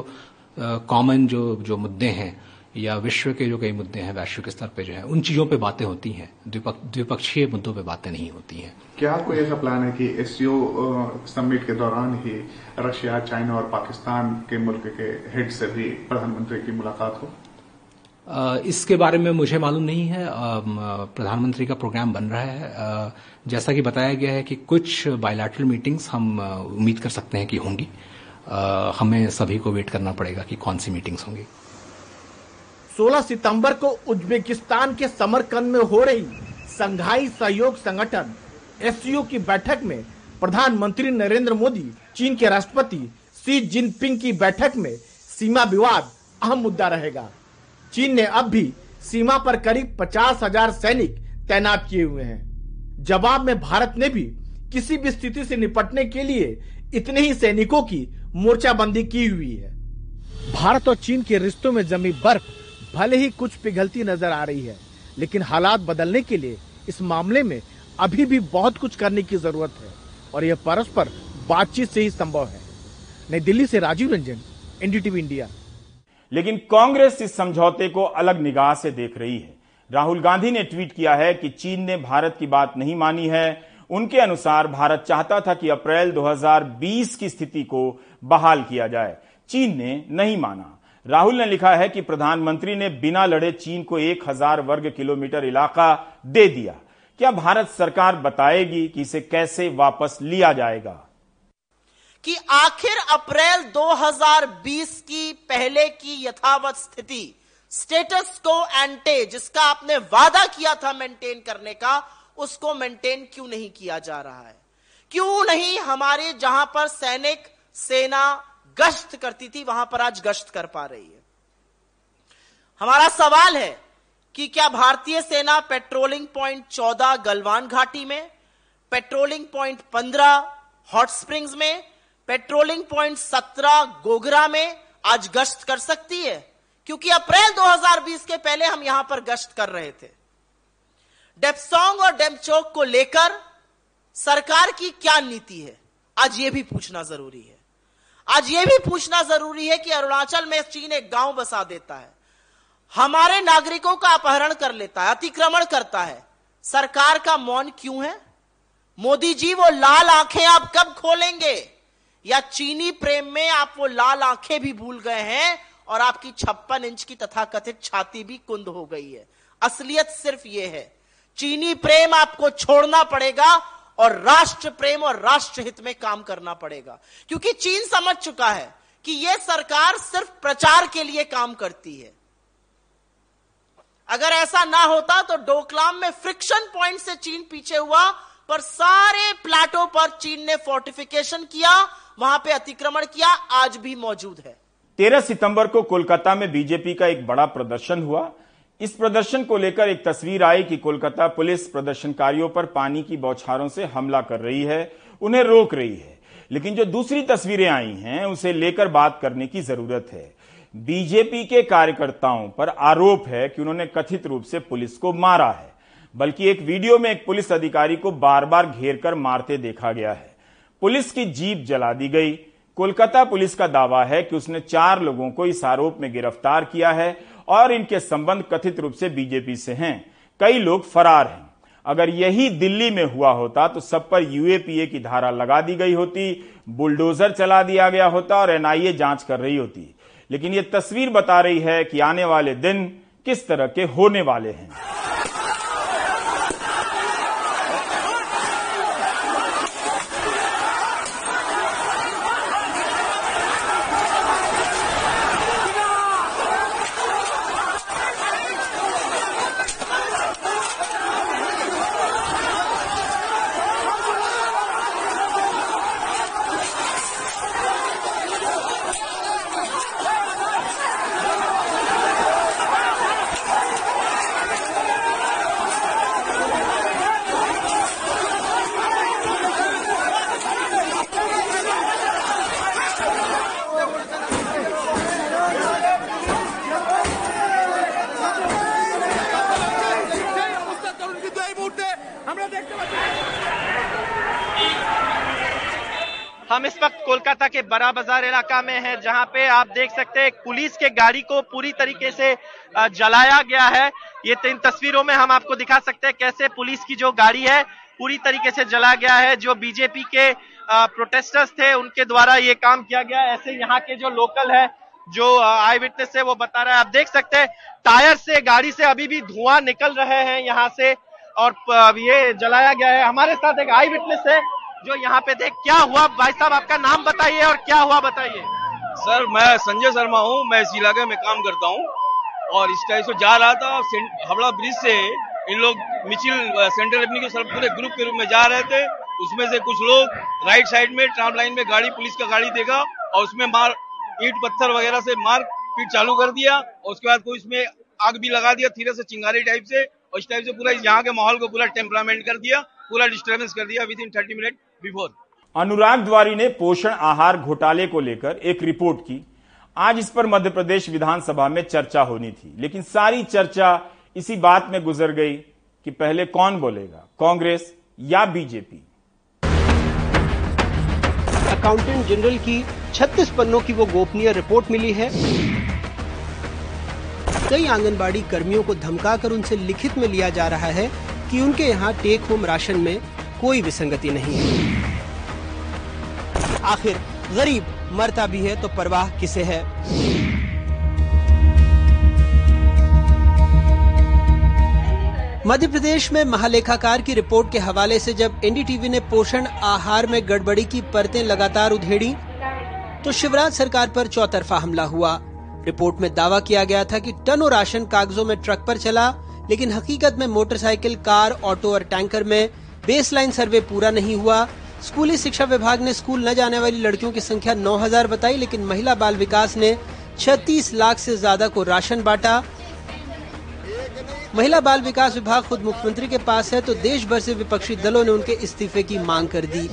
कॉमन जो जो मुद्दे हैं या विश्व के जो कई मुद्दे हैं वैश्विक स्तर पे जो है उन चीज़ों पे बातें होती हैं। द्विपक्षीय मुद्दों पे बातें नहीं होती हैं। क्या कोई ऐसा प्लान है कि एस समिट के दौरान ही रशिया चाइना और पाकिस्तान के मुल्क के हेड से भी प्रधानमंत्री की मुलाकात हो? इसके बारे में मुझे मालूम नहीं है। प्रधानमंत्री का प्रोग्राम बन रहा है। जैसा कि बताया गया है कि कुछ बायोलैटरल मीटिंग्स हम उम्मीद कर सकते हैं कि होंगी। हमें सभी को वेट करना पड़ेगा कि कौन सी मीटिंग्स होंगी। 16 सितंबर को उज्बेकिस्तान के समरकंद में हो रही संघाई सहयोग संगठन एस की बैठक में प्रधानमंत्री नरेंद्र मोदी, चीन के राष्ट्रपति सी जिनपिंग की बैठक में सीमा विवाद अहम मुद्दा रहेगा। चीन ने अब भी सीमा पर करीब पचास हज़ार सैनिक तैनात किए हुए हैं। जवाब में भारत ने भी किसी भी स्थिति से निपटने के लिए इतने ही सैनिकों की मोर्चाबंदी की हुई है। भारत और चीन के रिश्तों में जमी बर्फ़ भले ही कुछ पिघलती नज़र आ रही है, लेकिन हालात बदलने के लिए इस मामले में अभी भी बहुत कुछ करने की ज़रूरत है, और यह परस्पर बातचीत से ही संभव है। नई दिल्ली से राजीव रंजन, एनडीटीवी इंडिया। लेकिन कांग्रेस इस समझौते को अलग निगाह से देख रही है। राहुल गांधी ने ट्वीट किया है कि चीन ने भारत की बात नहीं मानी है। उनके अनुसार भारत चाहता था कि अप्रैल 2020 की स्थिति को बहाल किया जाए। चीन ने नहीं माना। राहुल ने लिखा है कि प्रधानमंत्री ने बिना लड़े चीन को एक हज़ार वर्ग किलोमीटर इलाका दे दिया। क्या भारत सरकार बताएगी कि इसे कैसे वापस लिया जाएगा? कि आखिर अप्रैल 2020 की पहले की यथावत स्थिति स्टेटस को एंटे जिसका आपने वादा किया था मेंटेन करने का, उसको मेंटेन क्यों नहीं किया जा रहा है? क्यों नहीं हमारे जहाँ पर सैनिक, सेना गश्त करती थी, वहाँ पर आज गश्त कर पा रही है। हमारा सवाल है कि क्या भारतीय सेना पेट्रोलिंग पॉइंट 14 गलवान घाटी में, पेट्रोलिंग पॉइंट 15 हॉट स्प्रिंग्स में, पेट्रोलिंग पॉइंट 17 गोगरा में आज गश्त कर सकती है? क्योंकि अप्रैल 2020 के पहले हम यहाँ पर गश्त कर रहे थे। डेपसोंग और डेमचौक को लेकर सरकार की क्या नीति है? आज यह भी पूछना ज़रूरी है। आज यह भी पूछना ज़रूरी है कि अरुणाचल में चीन एक गाँव बसा देता है। हमारे नागरिकों का अपहरण कर लेता है, अतिक्रमण करता है। सरकार का मौन क्यों है? मोदी जी, वो लाल आँखें आप कब खोलेंगे? या चीनी प्रेम में आप वो लाल आँखें भी भूल गए हैं और आपकी छप्पन इंच की तथाकथित छाती भी कुंद हो गई है? असलियत सिर्फ़ ये है। चीनी प्रेम आपको छोड़ना पड़ेगा और राष्ट्र प्रेम और राष्ट्र हित में काम करना पड़ेगा। क्योंकि चीन समझ चुका है कि यह सरकार सिर्फ़ प्रचार के लिए काम करती है। अगर ऐसा ना होता तो डोकलाम में फ्रिक्शन पॉइंट से चीन पीछे हुआ, पर सारे प्लाटो पर चीन ने फोर्टिफिकेशन किया, वहाँ पे अतिक्रमण किया, आज भी मौजूद है। तेरह सितंबर को कोलकाता में बीजेपी का एक बड़ा प्रदर्शन हुआ। इस प्रदर्शन को लेकर एक तस्वीर आई कि कोलकाता पुलिस प्रदर्शनकारियों पर पानी की बौछारों से हमला कर रही है, उन्हें रोक रही है। लेकिन जो दूसरी तस्वीरें आई हैं उसे लेकर बात करने की ज़रूरत है। बीजेपी के कार्यकर्ताओं पर आरोप है कि उन्होंने कथित रूप से पुलिस को मारा है, बल्कि एक वीडियो में एक पुलिस अधिकारी को बार बार घेर कर मारते देखा गया है। पुलिस की जीप जला दी गई। कोलकाता पुलिस का दावा है कि उसने चार लोगों को इस आरोप में गिरफ़्तार किया है। और इनके संबंध कथित रूप से बीजेपी से हैं। कई लोग फरार हैं। अगर यही दिल्ली में हुआ होता तो सब पर यूएपीए की धारा लगा दी गई होती, बुलडोजर चला दिया गया होता और एनआईए जाँच कर रही होती। लेकिन यह तस्वीर बता रही है कि आने वाले दिन किस तरह के होने वाले हैं। बड़ा बाज़ार इलाका में है, जहाँ पे आप देख सकते हैं पुलिस के गाड़ी को पूरी तरीके से जलाया गया है। ये इन तस्वीरों में हम आपको दिखा सकते हैं कैसे पुलिस की जो गाड़ी है, पूरी तरीके से जला गया है। जो बीजेपी के प्रोटेस्टर्स थे, उनके द्वारा ये काम किया गया। ऐसे यहाँ के जो लोकल है, जो आई विटनेस है, वो बता रहा है। आप देख सकते हैं, टायर से, गाड़ी से अभी भी धुआँ निकल रहे हैं यहाँ से और ये जलाया गया है। हमारे साथ एक आई विटनेस है जो यहाँ पे थे, क्या हुआ? भाई साहब, आपका नाम बताइए और क्या हुआ बताइए। सर, मैं संजय शर्मा हूँ, मैं इस इलाके में काम करता हूँ और इस टाइम से जा रहा था हावड़ा ब्रिज से इन लोग मिचिल सेंट्रल एवेन्यू के सर पूरे ग्रुप के रूप में जा रहे थे। उसमें से कुछ लोग राइट साइड में ट्राम लाइन में गाड़ी, पुलिस का गाड़ी देखा और उसमें मार, ईट, पत्थर वगैरह से मार पीट चालू कर दिया और उसके बाद कोई उसमें आग भी लगा दिया धीरे से चिंगारी टाइप से और इस टाइप से पूरा यहाँ के माहौल को पूरा टेम्परामेंट कर दिया, पूरा डिस्टर्बेंस कर दिया within thirty minute. Before Anurag Dwari ने पोषण आहार घोटाले को लेकर एक रिपोर्ट की। आज इस पर मध्य प्रदेश विधानसभा में चर्चा होनी थी लेकिन सारी चर्चा इसी बात में गुजर गई कि पहले कौन बोलेगा कांग्रेस या बीजेपी? अकाउंटेंट जनरल की 36 पन्नों की वो गोपनीय रिपोर्ट मिली है। कई आंगनबाड़ी कर्मियों को धमकाकर उनसे लिखित में लिया जा रहा है कि उनके यहाँ टेक होम राशन में कोई विसंगति नहीं है। आखिर गरीब मरता भी है तो परवाह किसे है? मध्य प्रदेश में महालेखाकार की रिपोर्ट के हवाले से जब एनडीटीवी ने पोषण आहार में गड़बड़ी की परतें लगातार उधेड़ी तो शिवराज सरकार पर चौतरफा हमला हुआ। रिपोर्ट में दावा किया गया था कि टनों राशन कागजों में ट्रक पर चला, लेकिन हकीकत में मोटरसाइकिल, कार, ऑटो और टैंकर में बेसलाइन सर्वे पूरा नहीं हुआ। स्कूली शिक्षा विभाग ने स्कूल न जाने वाली लड़कियों की संख्या 9000 बताई, लेकिन महिला बाल विकास ने 36 लाख से ज़्यादा को राशन बांटा। महिला बाल विकास विभाग खुद मुख्यमंत्री के पास है तो देश भर से विपक्षी दलों ने उनके इस्तीफे की मांग कर दी।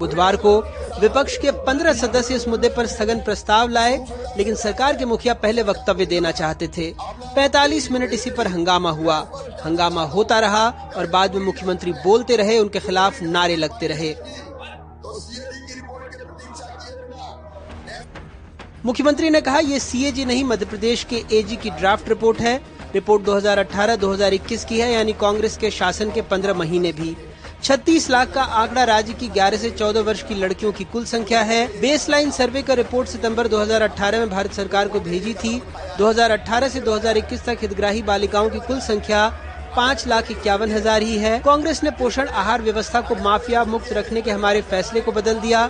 बुधवार को विपक्ष के पंद्रह सदस्य इस मुद्दे पर स्थगन प्रस्ताव लाए, लेकिन सरकार के मुखिया पहले वक्तव्य देना चाहते थे। 45 मिनट इसी पर हंगामा हुआ। हंगामा होता रहा और बाद में मुख्यमंत्री बोलते रहे, उनके खिलाफ नारे लगते रहे। मुख्यमंत्री ने कहा, ये सीएजी नहीं मध्य प्रदेश के एजी की ड्राफ्ट रिपोर्ट है। रिपोर्ट 2018-2021 की है, यानी कांग्रेस के शासन के 15 महीने भी। 36 लाख का आंकड़ा राज्य की 11 से 14 वर्ष की लड़कियों की कुल संख्या है। बेसलाइन सर्वे का रिपोर्ट सितंबर 2018 में भारत सरकार को भेजी थी। 2018 से 2021 तक हितग्राही बालिकाओं की कुल संख्या पाँच लाख इक्यावन हज़ार ही है। कांग्रेस ने पोषण आहार व्यवस्था को माफिया मुक्त रखने के हमारे फैसले को बदल दिया।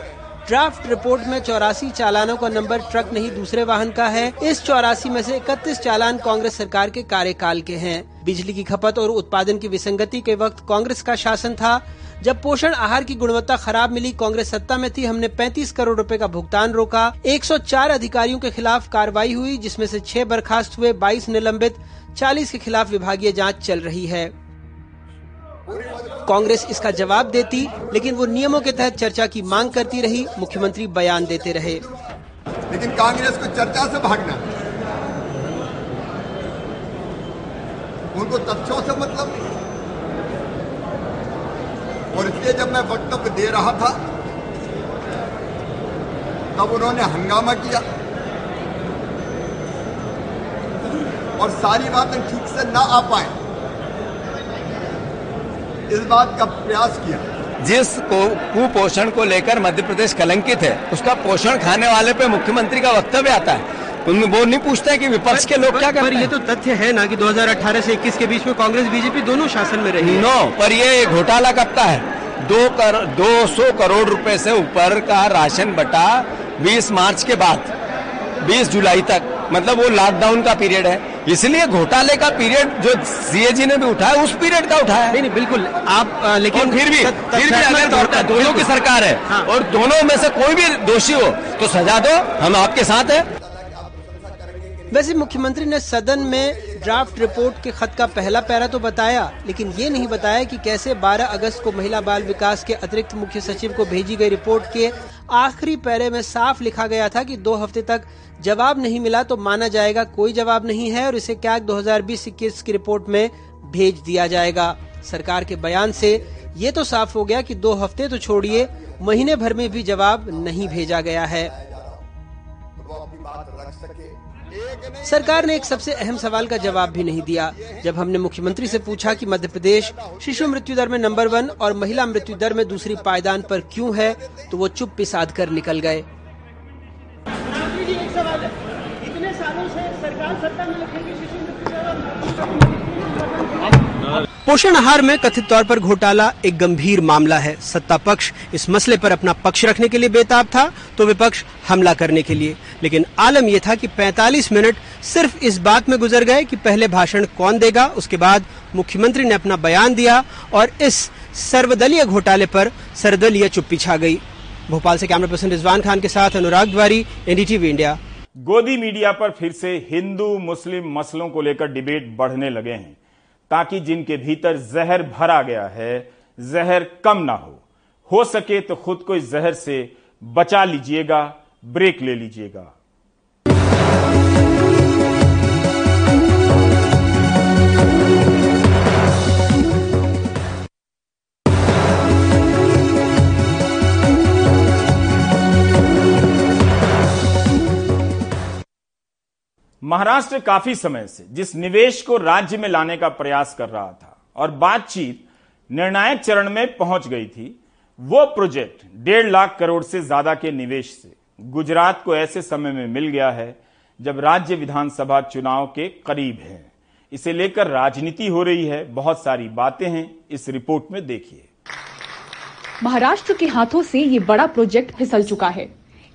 ड्राफ्ट रिपोर्ट में चौरासी चालानों का नंबर ट्रक नहीं, दूसरे वाहन का है। इस चौरासी में से इकतीस चालान कांग्रेस सरकार के कार्यकाल के हैं। बिजली की खपत और उत्पादन की विसंगति के वक्त कांग्रेस का शासन था। जब पोषण आहार की गुणवत्ता खराब मिली, कांग्रेस सत्ता में थी, हमने 35 करोड़ रुपए का भुगतान रोका। 104 अधिकारियों के खिलाफ कार्रवाई हुई, जिसमें से छह बर्खास्त हुए 22 निलंबित 40 के खिलाफ विभागीय जाँच चल रही है। कांग्रेस इसका जवाब देती, लेकिन वो नियमों के तहत चर्चा की मांग करती रही, मुख्यमंत्री बयान देते रहे। लेकिन कांग्रेस को चर्चा से भागना। उनको तथ्यों से मतलब नहीं। और इसलिए जब मैं वक्तव्य दे रहा था, तब उन्होंने हंगामा किया। और सारी बातें ठीक से ना आ पाए। इस बात का प्रयास किया। जिस को कुपोषण को लेकर मध्य प्रदेश कलंकित है उसका पोषण खाने वाले पे मुख्यमंत्री का वक्तव्य आता है। उनमें वो नहीं पूछते कि विपक्ष के लोग क्या करते पर ये तो तथ्य है ना कि 2018 से 21 के बीच में कांग्रेस बीजेपी दोनों शासन में रही नो पर ये घोटाला कब का है। दो कर दो सौ करोड़ रुपए से ऊपर का राशन बटा 20 मार्च के बाद 20 जुलाई तक। मतलब वो लॉकडाउन का पीरियड है। इसलिए घोटाले का पीरियड जो सीएजी ने भी उठाया उस पीरियड का उठाया नहीं नहीं बिल्कुल आप आ, लेकिन फिर भी फिर भी अगर दोनों की सरकार है हाँ। और दोनों में से कोई भी दोषी हो तो सजा दो हम आपके साथ है वैसे मुख्यमंत्री ने सदन में ड्राफ्ट रिपोर्ट के खत का पहला पैरा तो बताया, लेकिन ये नहीं बताया कि कैसे 12 अगस्त को महिला बाल विकास के अतिरिक्त मुख्य सचिव को भेजी गई रिपोर्ट के आखिरी पैरे में साफ़ लिखा गया था कि दो हफ़्ते तक जवाब नहीं मिला तो माना जाएगा कोई जवाब नहीं है और इसे क्या 2020-21 की रिपोर्ट में भेज दिया जाएगा। सरकार के बयान से ये तो साफ़ हो गया कि दो हफ़्ते तो छोड़िए, महीने भर में भी जवाब नहीं भेजा गया है। सरकार ने एक सबसे अहम सवाल का जवाब भी नहीं दिया, जब हमने मुख्यमंत्री से पूछा कि मध्य प्रदेश शिशु मृत्यु दर में नंबर वन और महिला मृत्यु दर में दूसरी पायदान पर क्यों है तो वो चुप पिसाद कर निकल गए इतने सालों से सरकार सत्ता में रखेगी शिशु पोषण आहार में कथित तौर पर घोटाला एक गंभीर मामला है। सत्ता पक्ष इस मसले पर अपना पक्ष रखने के लिए बेताब था तो विपक्ष हमला करने के लिए। लेकिन आलम यह था कि 45 मिनट सिर्फ़ इस बात में गुजर गए कि पहले भाषण कौन देगा, उसके बाद मुख्यमंत्री ने अपना बयान दिया और इस सर्वदलीय घोटाले पर सर्वदलीय चुप्पी छा गई। भोपाल से कैमरा पर्सन रिजवान खान के साथ अनुराग द्वारी एनडीटीवी इंडिया। गोदी मीडिया पर फिर से हिंदू, मुस्लिम मसलों को लेकर डिबेट बढ़ने लगे हैं। ताकि जिनके भीतर जहर भरा गया है, जहर कम ना हो। हो सके तो खुद को इस जहर से बचा लीजिएगा, ब्रेक ले लीजिएगा। महाराष्ट्र काफ़ी समय से जिस निवेश को राज्य में लाने का प्रयास कर रहा था और बातचीत निर्णायक चरण में पहुँच गई थी, वो प्रोजेक्ट डेढ़ लाख करोड़ से ज़्यादा के निवेश से गुजरात को ऐसे समय में मिल गया है जब राज्य विधानसभा चुनाव के करीब है। इसे लेकर राजनीति हो रही है, बहुत सारी बातें हैं, इस रिपोर्ट में देखिए। महाराष्ट्र के हाथों से ये बड़ा प्रोजेक्ट फिसल चुका है।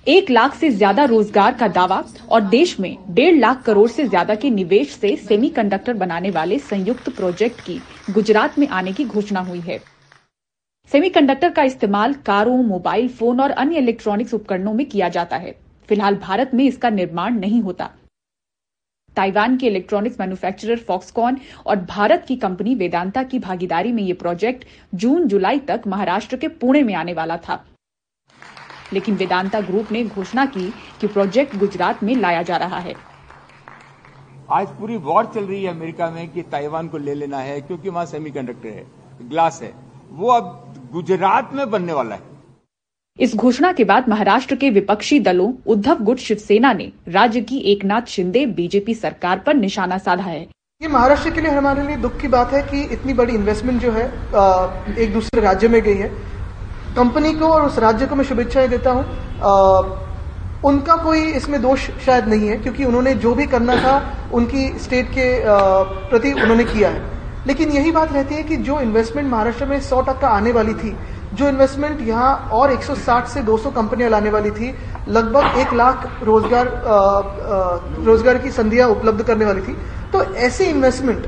एक लाख से ज़्यादा रोज़गार का दावा और देश में डेढ़ लाख करोड़ से ज़्यादा के निवेश से सेमीकंडक्टर बनाने वाले संयुक्त प्रोजेक्ट की गुजरात में आने की घोषणा हुई है। सेमीकंडक्टर का इस्तेमाल कारों, मोबाइल फ़ोन और अन्य इलेक्ट्रॉनिक्स उपकरणों में किया जाता है। फ़िलहाल भारत में इसका निर्माण नहीं होता। ताइवान के इलेक्ट्रॉनिक्स मैन्युफैक्चरर फॉक्सकॉन और भारत की कंपनी वेदांता की भागीदारी में ये प्रोजेक्ट जून जुलाई तक महाराष्ट्र के पुणे में आने वाला था। लेकिन वेदांता ग्रुप ने घोषणा की कि प्रोजेक्ट गुजरात में लाया जा रहा है। आज पूरी वॉर चल रही है अमेरिका में कि ताइवान को ले लेना है क्योंकि वहाँ सेमीकंडक्टर है ग्लास है। वो अब गुजरात में बनने वाला है। इस घोषणा के बाद महाराष्ट्र के विपक्षी दलों उद्धव गुट शिवसेना ने राज्य की एकनाथ शिंदे बीजेपी सरकार पर निशाना साधा है। ये महाराष्ट्र के लिए हमारे लिए दुख की बात है कि इतनी बड़ी इन्वेस्टमेंट जो है एक दूसरे राज्य में गई है। कंपनी को और उस राज्य को मैं शुभेच्छाएँ देता हूँ। उनका कोई इसमें दोष शायद नहीं है, क्योंकि उन्होंने जो भी करना था, उनकी स्टेट के प्रति उन्होंने किया है। लेकिन यही बात रहती है कि जो इन्वेस्टमेंट महाराष्ट्र में सौ टक्का आने वाली थी, जो इन्वेस्टमेंट यहाँ और 160 से 200 कंपनियाँ लाने वाली थी, लगभग एक लाख रोज़गार रोज़गार की संधियाँ उपलब्ध करने वाली थी। तो ऐसी इन्वेस्टमेंट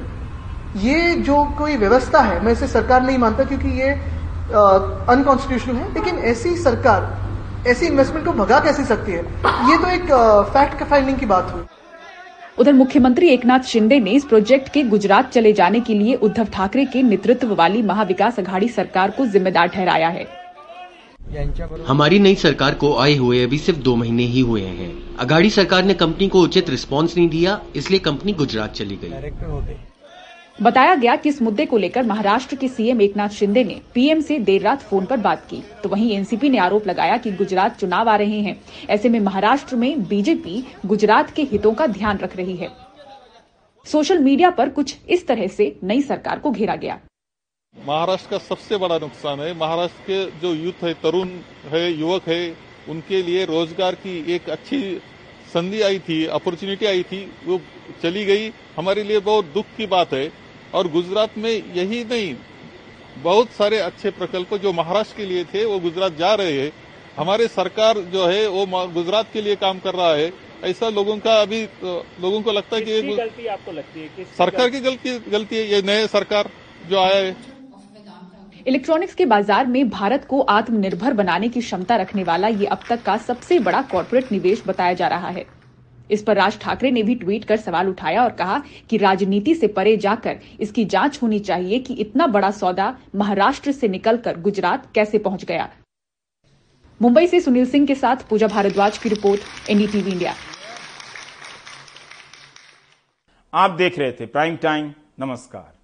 ये जो कोई व्यवस्था है, मैं इसे सरकार नहीं मानता, क्योंकि ये अनकॉन्स्टिट्यूशनल है लेकिन ऐसी सरकार ऐसी इन्वेस्टमेंट को भगा कैसे सकती है? ये तो एक फैक्ट फाइंडिंग की बात हुई। उधर मुख्यमंत्री एकनाथ शिंदे ने इस प्रोजेक्ट के गुजरात चले जाने के लिए उद्धव ठाकरे के नेतृत्व वाली महाविकास अघाड़ी सरकार को जिम्मेदार ठहराया है। हमारी नई सरकार को आए हुए अभी सिर्फ़ दो महीने ही हुए हैं। अघाड़ी सरकार ने कंपनी को उचित रिस्पांस नहीं दिया इसलिए कंपनी गुजरात चली गई। बताया गया कि इस मुद्दे को लेकर महाराष्ट्र के सीएम एकनाथ शिंदे ने पीएम से देर रात फ़ोन पर बात की। तो वहीं एनसीपी ने आरोप लगाया कि गुजरात चुनाव आ रहे हैं। ऐसे में महाराष्ट्र में बीजेपी गुजरात के हितों का ध्यान रख रही है। सोशल मीडिया पर कुछ इस तरह से नई सरकार को घेरा गया। महाराष्ट्र का सबसे बड़ा नुकसान है। महाराष्ट्र के जो यूथ है, तरुण है, युवक है, उनके लिए रोज़गार की एक अच्छी संधि आई थी, अपॉर्चुनिटी आई थी, वो चली गई। हमारे लिए बहुत दुख की बात है। और गुजरात में यही नहीं बहुत सारे अच्छे प्रकल्प जो महाराष्ट्र के लिए थे वो गुजरात जा रहे हैं। हमारे सरकार जो है वो गुजरात के लिए काम कर रहा है। ऐसा लोगों का अभी लोगों को लगता है कि गलती आपको लगती है? सरकार की गलती? गलती है ये नए सरकार जो आया है। इलेक्ट्रॉनिक्स के बाज़ार में भारत को आत्मनिर्भर बनाने की क्षमता रखने वाला ये अब तक का सबसे बड़ा कॉरपोरेट निवेश बताया जा रहा है। इस पर राज ठाकरे ने भी ट्वीट कर सवाल उठाया और कहा कि राजनीति से परे जाकर इसकी जाँच होनी चाहिए कि इतना बड़ा सौदा महाराष्ट्र से निकलकर गुजरात कैसे पहुँच गया। मुंबई से सुनील सिंह के साथ पूजा भारद्वाज की रिपोर्ट, एनडीटीवी इंडिया। आप देख रहे थे प्राइम टाइम, नमस्कार।